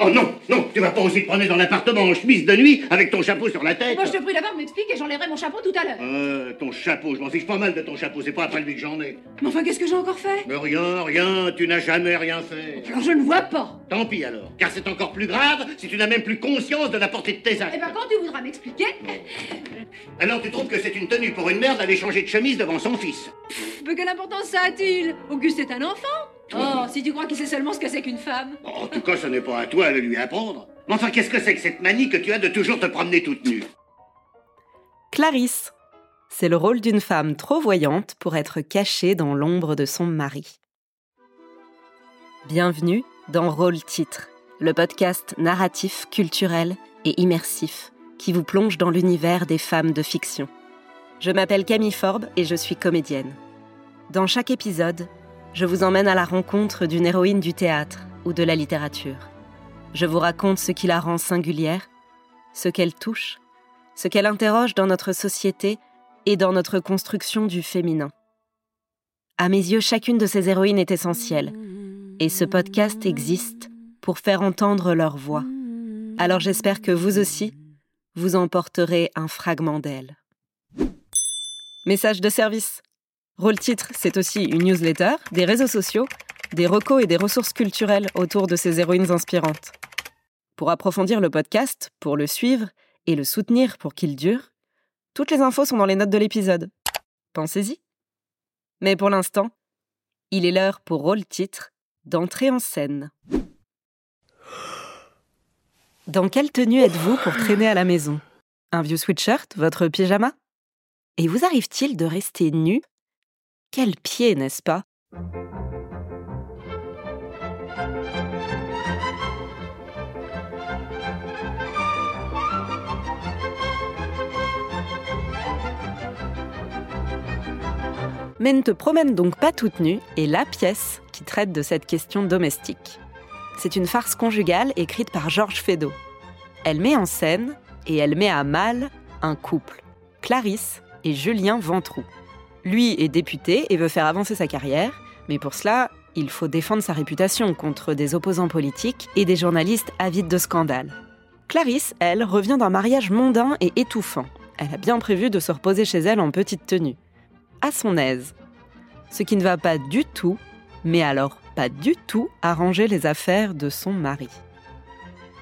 Oh non, non, tu vas pas aussi te promener dans l'appartement en chemise de nuit avec ton chapeau sur la tête. Moi, je te prie d'abord m'explique et j'enlèverai mon chapeau tout à l'heure. Euh, ton chapeau, je m'en fiche pas mal de ton chapeau, c'est pas après lui que j'en ai. Mais enfin, qu'est-ce que j'ai encore fait? Mais rien, rien, tu n'as jamais rien fait. Alors, je ne vois pas. Tant pis alors, car c'est encore plus grave si tu n'as même plus conscience de la portée de tes actes. Eh ben, quand tu voudras m'expliquer, Alors tu trouves que c'est une tenue pour une mère d'aller changer de chemise devant son fils? Mais quelle importance ça a-t-il? Auguste est un enfant. Oh, si tu crois qu'il sait seulement ce que c'est qu'une femme. Bon, En tout cas, ce n'est pas à toi de lui apprendre. Mais enfin, qu'est-ce que c'est que cette manie que tu as de toujours te promener toute nue? Clarisse. C'est le rôle d'une femme trop voyante pour être cachée dans l'ombre de son mari. Bienvenue dans Rôle Titre, le podcast narratif, culturel et immersif qui vous plonge dans l'univers des femmes de fiction. Je m'appelle Camille Forbe et je suis comédienne. Dans chaque épisode, je vous emmène à la rencontre d'une héroïne du théâtre ou de la littérature. Je vous raconte ce qui la rend singulière, ce qu'elle touche, ce qu'elle interroge dans notre société et dans notre construction du féminin. À mes yeux, chacune de ces héroïnes est essentielle, et ce podcast existe pour faire entendre leur voix. Alors j'espère que vous aussi, vous emporterez un fragment d'elle. Message de service. Rôle Titre, c'est aussi une newsletter, des réseaux sociaux, des recos et des ressources culturelles autour de ces héroïnes inspirantes. Pour approfondir le podcast, pour le suivre et le soutenir pour qu'il dure, toutes les infos sont dans les notes de l'épisode. Pensez-y. Mais pour l'instant, il est l'heure pour Rôle Titre d'entrer en scène. Dans quelle tenue êtes-vous pour traîner à la maison? Un vieux sweatshirt Votre pyjama? Et vous arrive-t-il de rester nu quel pied, n'est-ce pas? Mais ne te promène donc pas toute nue est la pièce qui traite de cette question domestique. C'est une farce conjugale écrite par Georges Feydeau. Elle met en scène et elle met à mal un couple, Clarisse et Julien Ventroux. Lui est député et veut faire avancer sa carrière, mais pour cela, il faut défendre sa réputation contre des opposants politiques et des journalistes avides de scandales. Clarisse, elle, revient d'un mariage mondain et étouffant. Elle a bien prévu de se reposer chez elle en petite tenue. À son aise. Ce qui ne va pas du tout, mais alors pas du tout, arranger les affaires de son mari.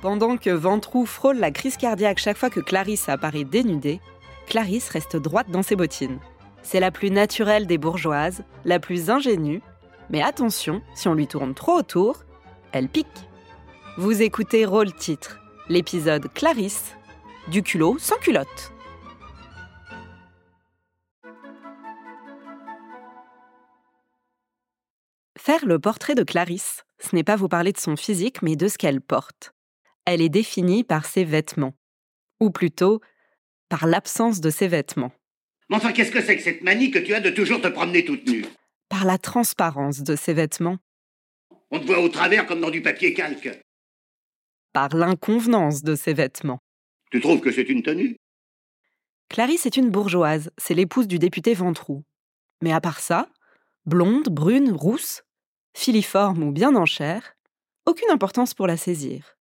Pendant que Ventroux frôle la crise cardiaque chaque fois que Clarisse apparaît dénudée, Clarisse reste droite dans ses bottines. C'est la plus naturelle des bourgeoises, la plus ingénue, mais attention, si on lui tourne trop autour, elle pique. Vous écoutez Rôle Titre, l'épisode Clarisse, du culot sans culotte. Faire le portrait de Clarisse, ce n'est pas vous parler de son physique, mais de ce qu'elle porte. Elle est définie par ses vêtements, ou plutôt par l'absence de ses vêtements Mais enfin, qu'est-ce que c'est que cette manie que tu as de toujours te promener toute nue? Par la transparence de ses vêtements, On te voit au travers comme dans du papier calque. par l'inconvenance de ses vêtements. Tu trouves que c'est une tenue? Clarisse est une bourgeoise, c'est l'épouse du député Ventroux. Mais à part ça, blonde, brune, rousse, filiforme ou bien en chair, aucune importance pour la saisir.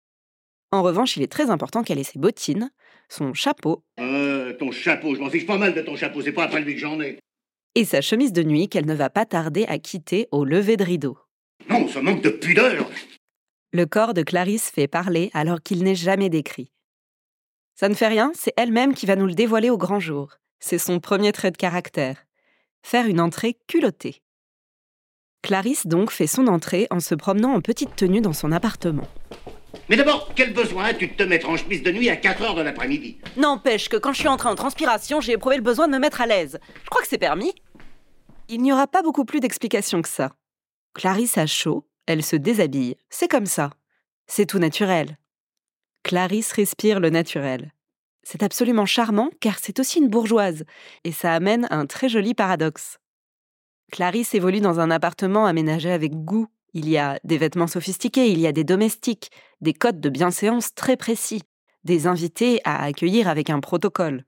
En revanche, il est très important qu'elle ait ses bottines, son chapeau Euh, ton chapeau, je m'en fiche pas mal de ton chapeau, c'est pas après lui que j'en ai. et sa chemise de nuit qu'elle ne va pas tarder à quitter au lever de rideau. Non, ça manque de pudeur Le corps de Clarisse fait parler alors qu'il n'est jamais décrit. Ça ne fait rien, c'est elle-même qui va nous le dévoiler au grand jour. C'est son premier trait de caractère. Faire une entrée culottée. Clarisse donc fait son entrée en se promenant en petite tenue dans son appartement. Mais d'abord, quel besoin as-tu de te mettre en chemise de nuit à 4 heures de l'après-midi N'empêche que quand je suis entrée en transpiration, j'ai éprouvé le besoin de me mettre à l'aise. Je crois que c'est permis. Il n'y aura pas beaucoup plus d'explications que ça. Clarisse a chaud, elle se déshabille. C'est comme ça. C'est tout naturel. Clarisse respire le naturel. C'est absolument charmant car c'est aussi une bourgeoise et ça amène un très joli paradoxe. Clarisse évolue dans un appartement aménagé avec goût. Il y a des vêtements sophistiqués, il y a des domestiques, des codes de bienséance très précis, des invités à accueillir avec un protocole.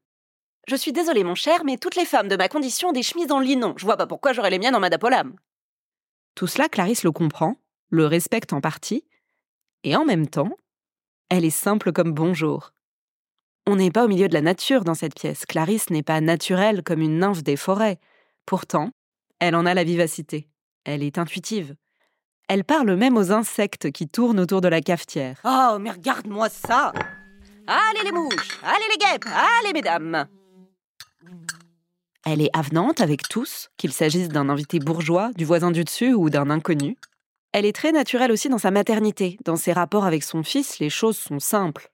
Je suis désolée, mon cher, mais toutes les femmes de ma condition ont des chemises en linon. Je vois pas pourquoi j'aurais les miennes en madapolam. Tout cela, Clarisse le comprend, le respecte en partie, et en même temps, Elle est simple comme bonjour. On n'est pas au milieu de la nature dans cette pièce. Clarisse n'est pas naturelle comme une nymphe des forêts. Pourtant, elle en a la vivacité. Elle est intuitive. Elle parle même aux insectes qui tournent autour de la cafetière. Oh, mais regarde-moi ça Allez les mouches Allez les guêpes Allez mesdames Elle est avenante avec tous, qu'il s'agisse d'un invité bourgeois, du voisin du dessus ou d'un inconnu. Elle est très naturelle aussi dans sa maternité. Dans ses rapports avec son fils, les choses sont simples.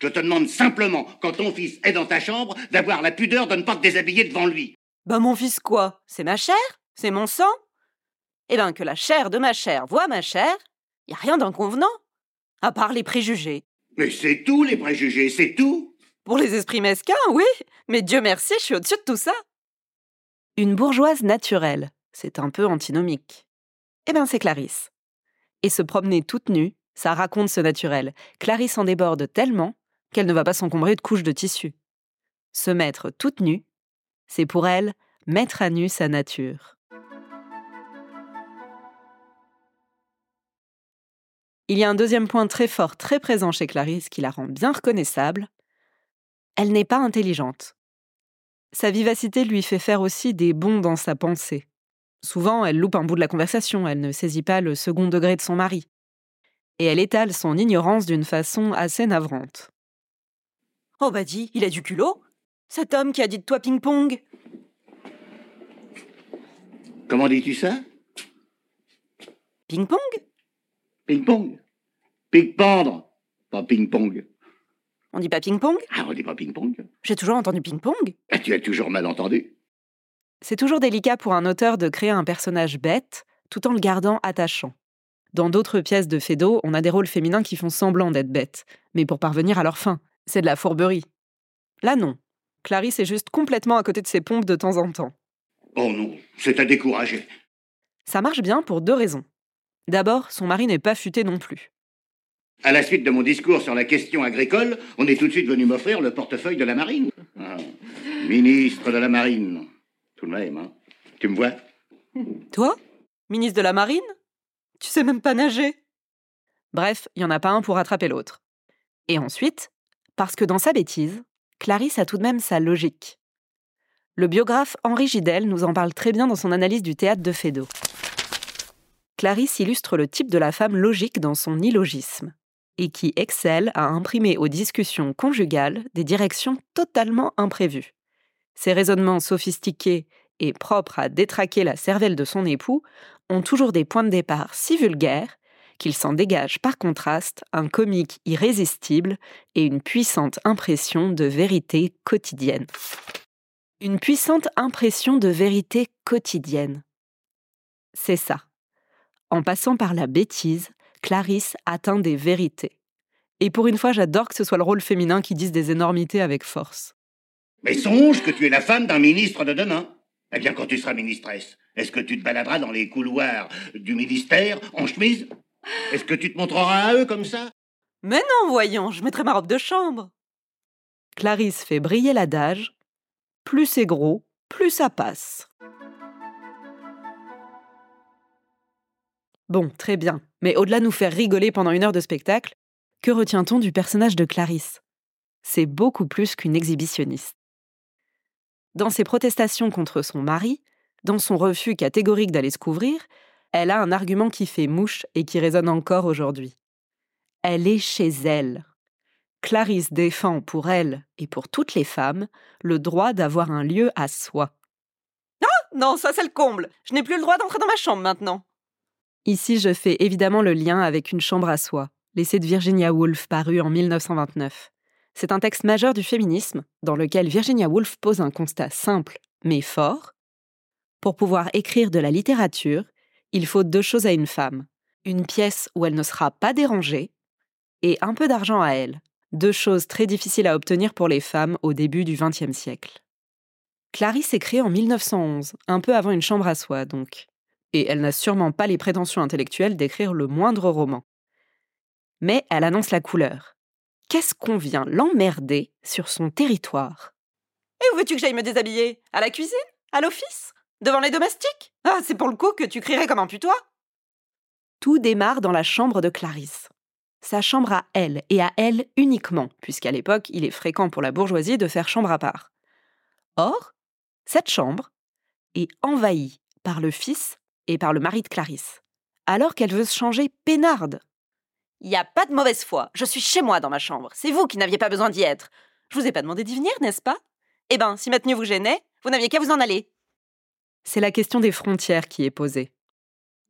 Je te demande simplement, quand ton fils est dans ta chambre, d'avoir la pudeur de ne pas te déshabiller devant lui. Bah mon fils quoi? C'est ma chair? C'est mon sang? Eh ben que la chair de ma chair voit ma chair, y a rien d'inconvenant. À part les préjugés. Mais c'est tout, les préjugés, c'est tout. Pour les esprits mesquins, oui, mais Dieu merci, je suis au-dessus de tout ça. Une bourgeoise naturelle, c'est un peu antinomique. Eh ben c'est Clarisse. Et se promener toute nue, ça raconte ce naturel. Clarisse en déborde tellement qu'elle ne va pas s'encombrer de couches de tissu. Se mettre toute nue, c'est pour elle mettre à nu sa nature. Il y a un deuxième point très fort, très présent chez Clarisse qui la rend bien reconnaissable. Elle n'est pas intelligente. Sa vivacité lui fait faire aussi des bonds dans sa pensée. Souvent, elle loupe un bout de la conversation, elle ne saisit pas le second degré de son mari. Et elle étale son ignorance d'une façon assez navrante. Oh bah dis, il a du culot Cet homme qui a dit de toi ping-pong Comment dis-tu ça? Ping-pong? Ping-pong Ping-pendre Pas ping-pong. On dit pas ping-pong? Ah, on dit pas ping-pong J'ai toujours entendu ping-pong. Ah, Tu as toujours mal entendu. C'est toujours délicat pour un auteur de créer un personnage bête tout en le gardant attachant. Dans d'autres pièces de Fédo, on a des rôles féminins qui font semblant d'être bêtes, mais pour parvenir à leur fin. C'est de la fourberie. Là, non. Clarisse est juste complètement à côté de ses pompes de temps en temps. Oh non, c'est à décourager. Ça marche bien pour deux raisons. D'abord, son mari n'est pas futé non plus. À la suite de mon discours sur la question agricole, on est tout de suite venu m'offrir le portefeuille de la marine. Ah, ministre de la marine. Tout de même, hein. Tu me vois? Toi? Ministre de la Marine? Tu sais même pas nager Bref, il n'y en a pas un pour rattraper l'autre. Et ensuite, parce que dans sa bêtise, Clarisse a tout de même sa logique. Le biographe Henri Gidel nous en parle très bien dans son analyse du théâtre de Fédo. Clarisse illustre le type de la femme logique dans son illogisme, et qui excelle à imprimer aux discussions conjugales des directions totalement imprévues. Ses raisonnements sophistiqués et propres à détraquer la cervelle de son époux ont toujours des points de départ si vulgaires qu'il s'en dégage par contraste un comique irrésistible et une puissante impression de vérité quotidienne. Une puissante impression de vérité quotidienne. C'est ça. En passant par la bêtise, Clarisse atteint des vérités. Et pour une fois, j'adore que ce soit le rôle féminin qui dise des énormités avec force. Mais songe que tu es la femme d'un ministre de demain. Eh bien, quand tu seras ministresse, est-ce que tu te baladeras dans les couloirs du ministère en chemise? Est-ce que tu te montreras à eux comme ça? Mais non, voyons, je mettrai ma robe de chambre. Clarisse fait briller l'adage plus c'est gros, plus ça passe. Bon, très bien, mais au-delà de nous faire rigoler pendant une heure de spectacle, que retient-on du personnage de Clarisse? C'est beaucoup plus qu'une exhibitionniste. Dans ses protestations contre son mari, dans son refus catégorique d'aller se couvrir, elle a un argument qui fait mouche et qui résonne encore aujourd'hui. Elle est chez elle. Clarisse défend pour elle et pour toutes les femmes le droit d'avoir un lieu à soi. Ah Non, ça c'est le comble. Je n'ai plus le droit d'entrer dans ma chambre maintenant. Ici, je fais évidemment le lien avec Une chambre à soi, l'essai de Virginia Woolf paru en 1929. C'est un texte majeur du féminisme dans lequel Virginia Woolf pose un constat simple mais fort. Pour pouvoir écrire de la littérature, il faut deux choses à une femme. Une pièce où elle ne sera pas dérangée et un peu d'argent à elle. Deux choses très difficiles à obtenir pour les femmes au début du XXe siècle. Clarisse écrit en 1911, un peu avant Une chambre à soi donc, et elle n'a sûrement pas les prétentions intellectuelles d'écrire le moindre roman. Mais elle annonce la couleur. Qu'est-ce qu'on vient l'emmerder sur son territoire? Et où veux-tu que j'aille me déshabiller? À la cuisine? À l'office? Devant les domestiques? Ah, c'est pour le coup que tu crierais comme un putois Tout démarre dans la chambre de Clarisse. sa chambre à elle, et à elle uniquement, puisqu'à l'époque, il est fréquent pour la bourgeoisie de faire chambre à part. Or, cette chambre est envahie par le fils et par le mari de Clarisse, alors qu'elle veut se changer peinarde. Il n'y a pas de mauvaise foi. Je suis chez moi dans ma chambre. C'est vous qui n'aviez pas besoin d'y être. Je vous ai pas demandé d'y venir, n'est-ce pas? Eh ben, si ma tenue vous gênait, vous n'aviez qu'à vous en aller. C'est la question des frontières qui est posée.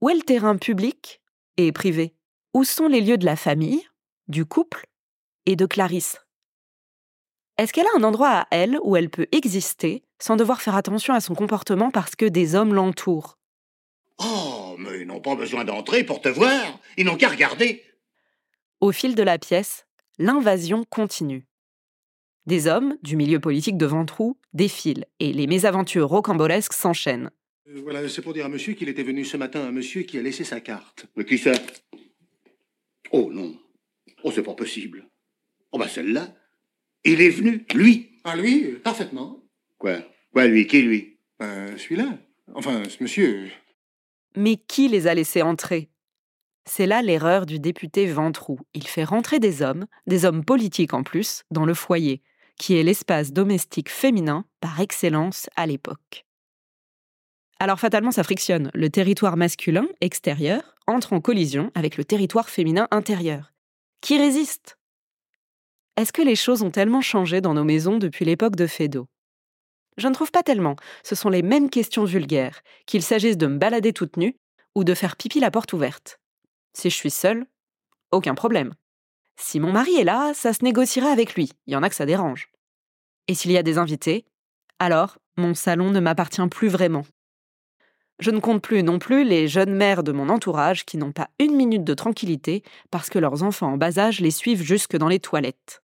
Où est le terrain public et privé? Où sont les lieux de la famille, du couple et de Clarisse? Est-ce qu'elle a un endroit à elle où elle peut exister sans devoir faire attention à son comportement parce que des hommes l'entourent? Oh, mais ils n'ont pas besoin d'entrer pour te voir. Ils n'ont qu'à regarder. Au fil de la pièce, l'invasion continue. Des hommes, du milieu politique de Ventroux, défilent et les mésaventures rocambolesques s'enchaînent. Euh, voilà, c'est pour dire à monsieur qu'il était venu ce matin un monsieur qui a laissé sa carte. Mais qui ça? Oh non. Oh, c'est pas possible. Oh, bah celle-là. Il est venu, lui. Ah, lui, euh, parfaitement. Quoi? Quoi, lui? Qui, lui? Ben, celui-là. Enfin, ce monsieur. Mais qui les a laissés entrer? C'est là l'erreur du député Ventroux. Il fait rentrer des hommes, des hommes politiques en plus, dans le foyer, qui est l'espace domestique féminin par excellence à l'époque. Alors fatalement, ça frictionne. Le territoire masculin, extérieur, entre en collision avec le territoire féminin intérieur. Qui résiste? Est-ce que les choses ont tellement changé dans nos maisons depuis l'époque de Fédot? Je ne trouve pas tellement. Ce sont les mêmes questions vulgaires, qu'il s'agisse de me balader toute nue ou de faire pipi la porte ouverte. Si je suis seule, aucun problème. Si mon mari est là, ça se négociera avec lui. Il y en a que ça dérange. Et s'il y a des invités, alors mon salon ne m'appartient plus vraiment. Je ne compte plus non plus les jeunes mères de mon entourage qui n'ont pas une minute de tranquillité parce que leurs enfants en bas âge les suivent jusque dans les toilettes.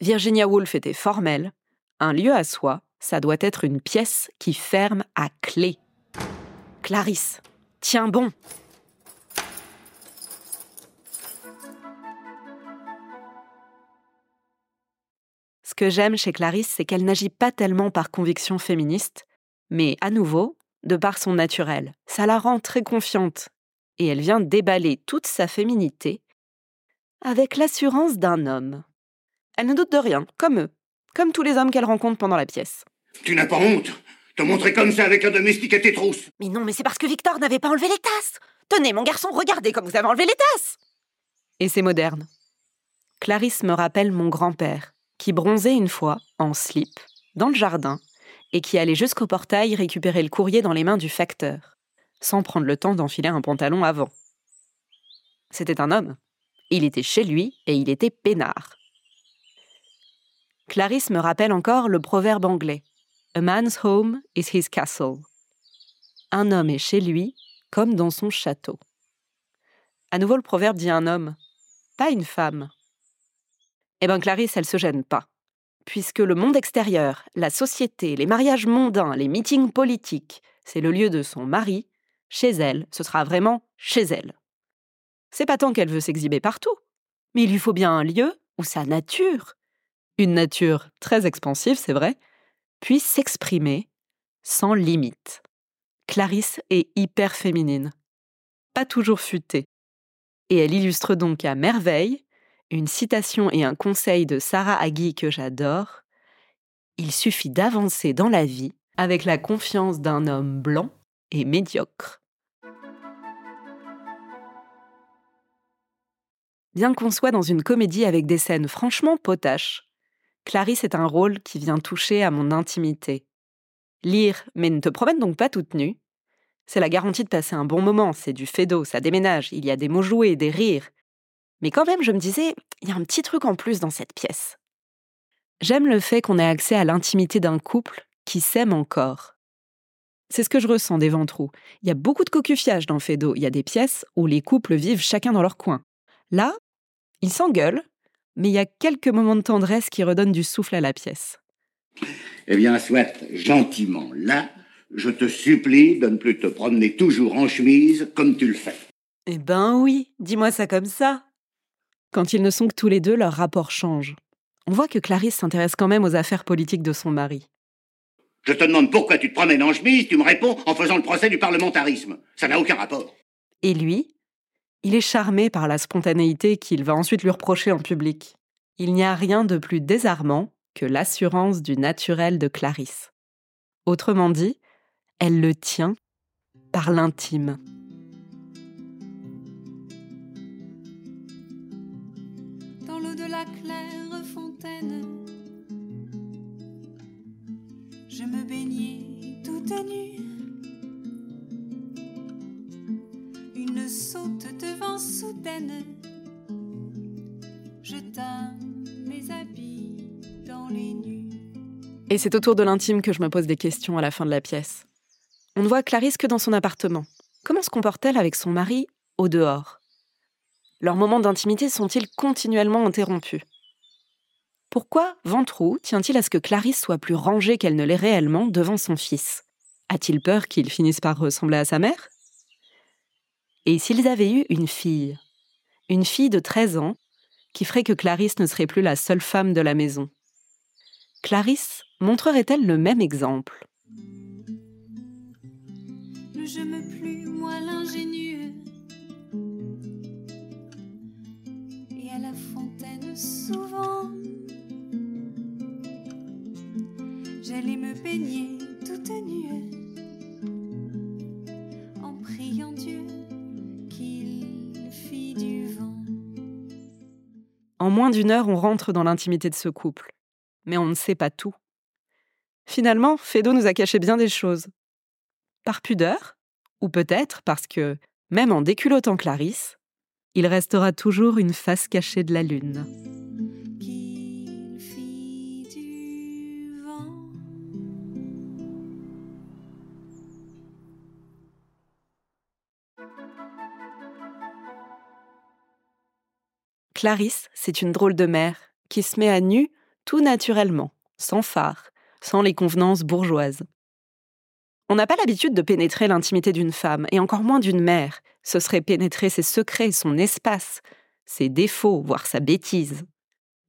Virginia Woolf était formelle. Un lieu à soi, ça doit être une pièce qui ferme à clé. Clarisse, tiens bon. Ce que j'aime chez Clarisse, c'est qu'elle n'agit pas tellement par conviction féministe, mais à nouveau, de par son naturel. Ça la rend très confiante. Et elle vient déballer toute sa féminité avec l'assurance d'un homme. Elle ne doute de rien, comme eux, comme tous les hommes qu'elle rencontre pendant la pièce. Tu n'as pas honte Te montrer comme ça avec un domestique à tes trousses Mais non, mais c'est parce que Victor n'avait pas enlevé les tasses. Tenez, mon garçon, regardez comme vous avez enlevé les tasses. Et c'est moderne. Clarisse me rappelle mon grand-père, qui bronzait une fois, en slip, dans le jardin, et qui allait jusqu'au portail récupérer le courrier dans les mains du facteur, sans prendre le temps d'enfiler un pantalon avant. C'était un homme. Il était chez lui et il était peinard. Clarisse me rappelle encore le proverbe anglais A man's home is his castle. Un homme est chez lui comme dans son château. À nouveau, le proverbe dit un homme, pas une femme. Eh bien, Clarisse, elle se gêne pas puisque le monde extérieur, la société, les mariages mondains, les meetings politiques, c'est le lieu de son mari, chez elle, ce sera vraiment chez elle. C'est pas tant qu'elle veut s'exhiber partout, mais il lui faut bien un lieu où sa nature, une nature très expansive, c'est vrai, puisse s'exprimer sans limite. Clarisse est hyper féminine, pas toujours futée. Et elle illustre donc à merveille une citation et un conseil de Sarah Agui que j'adore. Il suffit d'avancer dans la vie avec la confiance d'un homme blanc et médiocre. Bien qu'on soit dans une comédie avec des scènes franchement potaches, Clarisse est un rôle qui vient toucher à mon intimité. Lire, mais ne te promène donc pas toute nue. C'est la garantie de passer un bon moment, c'est du fédo, ça déménage, il y a des mots joués, des rires, mais quand même, je me disais, il y a un petit truc en plus dans cette pièce. J'aime le fait qu'on ait accès à l'intimité d'un couple qui s'aime encore. C'est ce que je ressens des ventrous. Il y a beaucoup de cocufiage dans Fédo. Il y a des pièces où les couples vivent chacun dans leur coin. Là, ils s'engueulent, mais il y a quelques moments de tendresse qui redonnent du souffle à la pièce. Eh bien, soit gentiment. Là, je te supplie de ne plus te promener toujours en chemise comme tu le fais. Eh ben oui, dis-moi ça comme ça. Quand ils ne sont que tous les deux, leur rapport change. On voit que Clarisse s'intéresse quand même aux affaires politiques de son mari. Je te demande pourquoi tu te promènes en chemise, tu me réponds en faisant le procès du parlementarisme. Ça n'a aucun rapport. Et lui? Il est charmé par la spontanéité qu'il va ensuite lui reprocher en public. Il n'y a rien de plus désarmant que l'assurance du naturel de Clarisse. Autrement dit, elle le tient par l'intime. Dans l'eau de la claire fontaine, je me baignais toute nue. Devant mes habits dans les. Et c'est autour de l'intime que je me pose des questions à la fin de la pièce. On ne voit Clarisse que dans son appartement. Comment se comporte-t-elle avec son mari au dehors? Leurs moments d'intimité sont-ils continuellement interrompus? Pourquoi Ventroux tient-il à ce que Clarisse soit plus rangée qu'elle ne l'est réellement devant son fils? A-t-il peur qu'il finisse par ressembler à sa mère? Et s'ils avaient eu une fille? Une fille de 13 ans qui ferait que Clarisse ne serait plus la seule femme de la maison Clarisse montrerait-elle le même exemple? Le je me plus, moi l'ingénieux. Et à la fontaine, souvent, j'allais me baigner toute nue. Moins d'une heure, on rentre dans l'intimité de ce couple. Mais on ne sait pas tout. Finalement, Fédo nous a caché bien des choses. Par pudeur, ou peut-être parce que, même en déculottant Clarisse, il restera toujours une face cachée de la lune. Clarisse, c'est une drôle de mère qui se met à nu tout naturellement, sans phare, sans les convenances bourgeoises. On n'a pas l'habitude de pénétrer l'intimité d'une femme, et encore moins d'une mère. Ce serait pénétrer ses secrets, son espace, ses défauts, voire sa bêtise.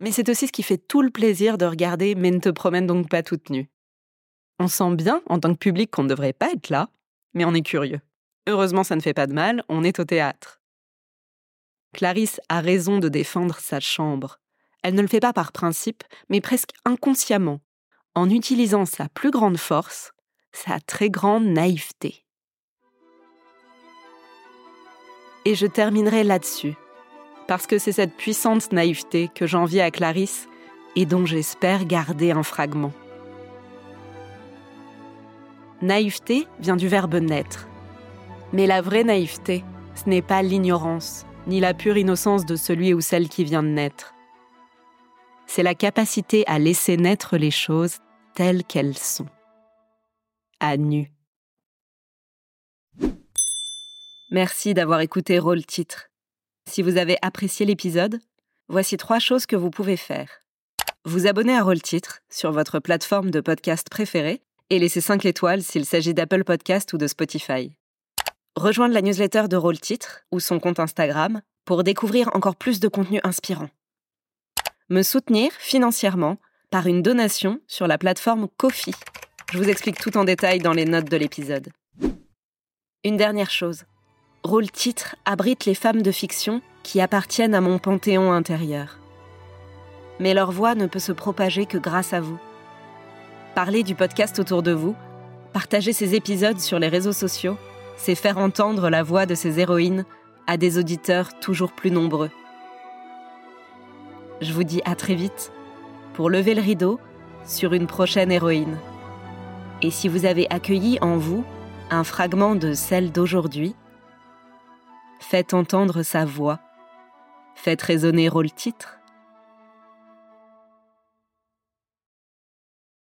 Mais c'est aussi ce qui fait tout le plaisir de regarder Mais ne te promène donc pas toute nue. On sent bien, en tant que public, qu'on ne devrait pas être là, mais on est curieux. Heureusement, ça ne fait pas de mal, on est au théâtre. Clarisse a raison de défendre sa chambre. Elle ne le fait pas par principe, mais presque inconsciemment, en utilisant sa plus grande force, sa très grande naïveté. Et je terminerai là-dessus, parce que c'est cette puissante naïveté que j'envie à Clarisse et dont j'espère garder un fragment. Naïveté vient du verbe naître. Mais la vraie naïveté, ce n'est pas l'ignorance, ni la pure innocence de celui ou celle qui vient de naître. C'est la capacité à laisser naître les choses telles qu'elles sont. À nu. Merci d'avoir écouté Rôle Titre. Si vous avez apprécié l'épisode, voici trois choses que vous pouvez faire. Vous abonner à Rôle Titre sur votre plateforme de podcast préférée et laisser 5 étoiles s'il s'agit d'Apple Podcast ou de Spotify. Rejoindre la newsletter de Rôle Titre ou son compte Instagram pour découvrir encore plus de contenu inspirant. Me soutenir financièrement par une donation sur la plateforme Kofi. Je vous explique tout en détail dans les notes de l'épisode. Une dernière chose. Rôle Titre abrite les femmes de fiction qui appartiennent à mon panthéon intérieur. Mais leur voix ne peut se propager que grâce à vous. Parler du podcast autour de vous, partager ces épisodes sur les réseaux sociaux, c'est faire entendre la voix de ces héroïnes à des auditeurs toujours plus nombreux. Je vous dis à très vite pour lever le rideau sur une prochaine héroïne. Et si vous avez accueilli en vous un fragment de celle d'aujourd'hui, faites entendre sa voix, faites résonner rôle titre.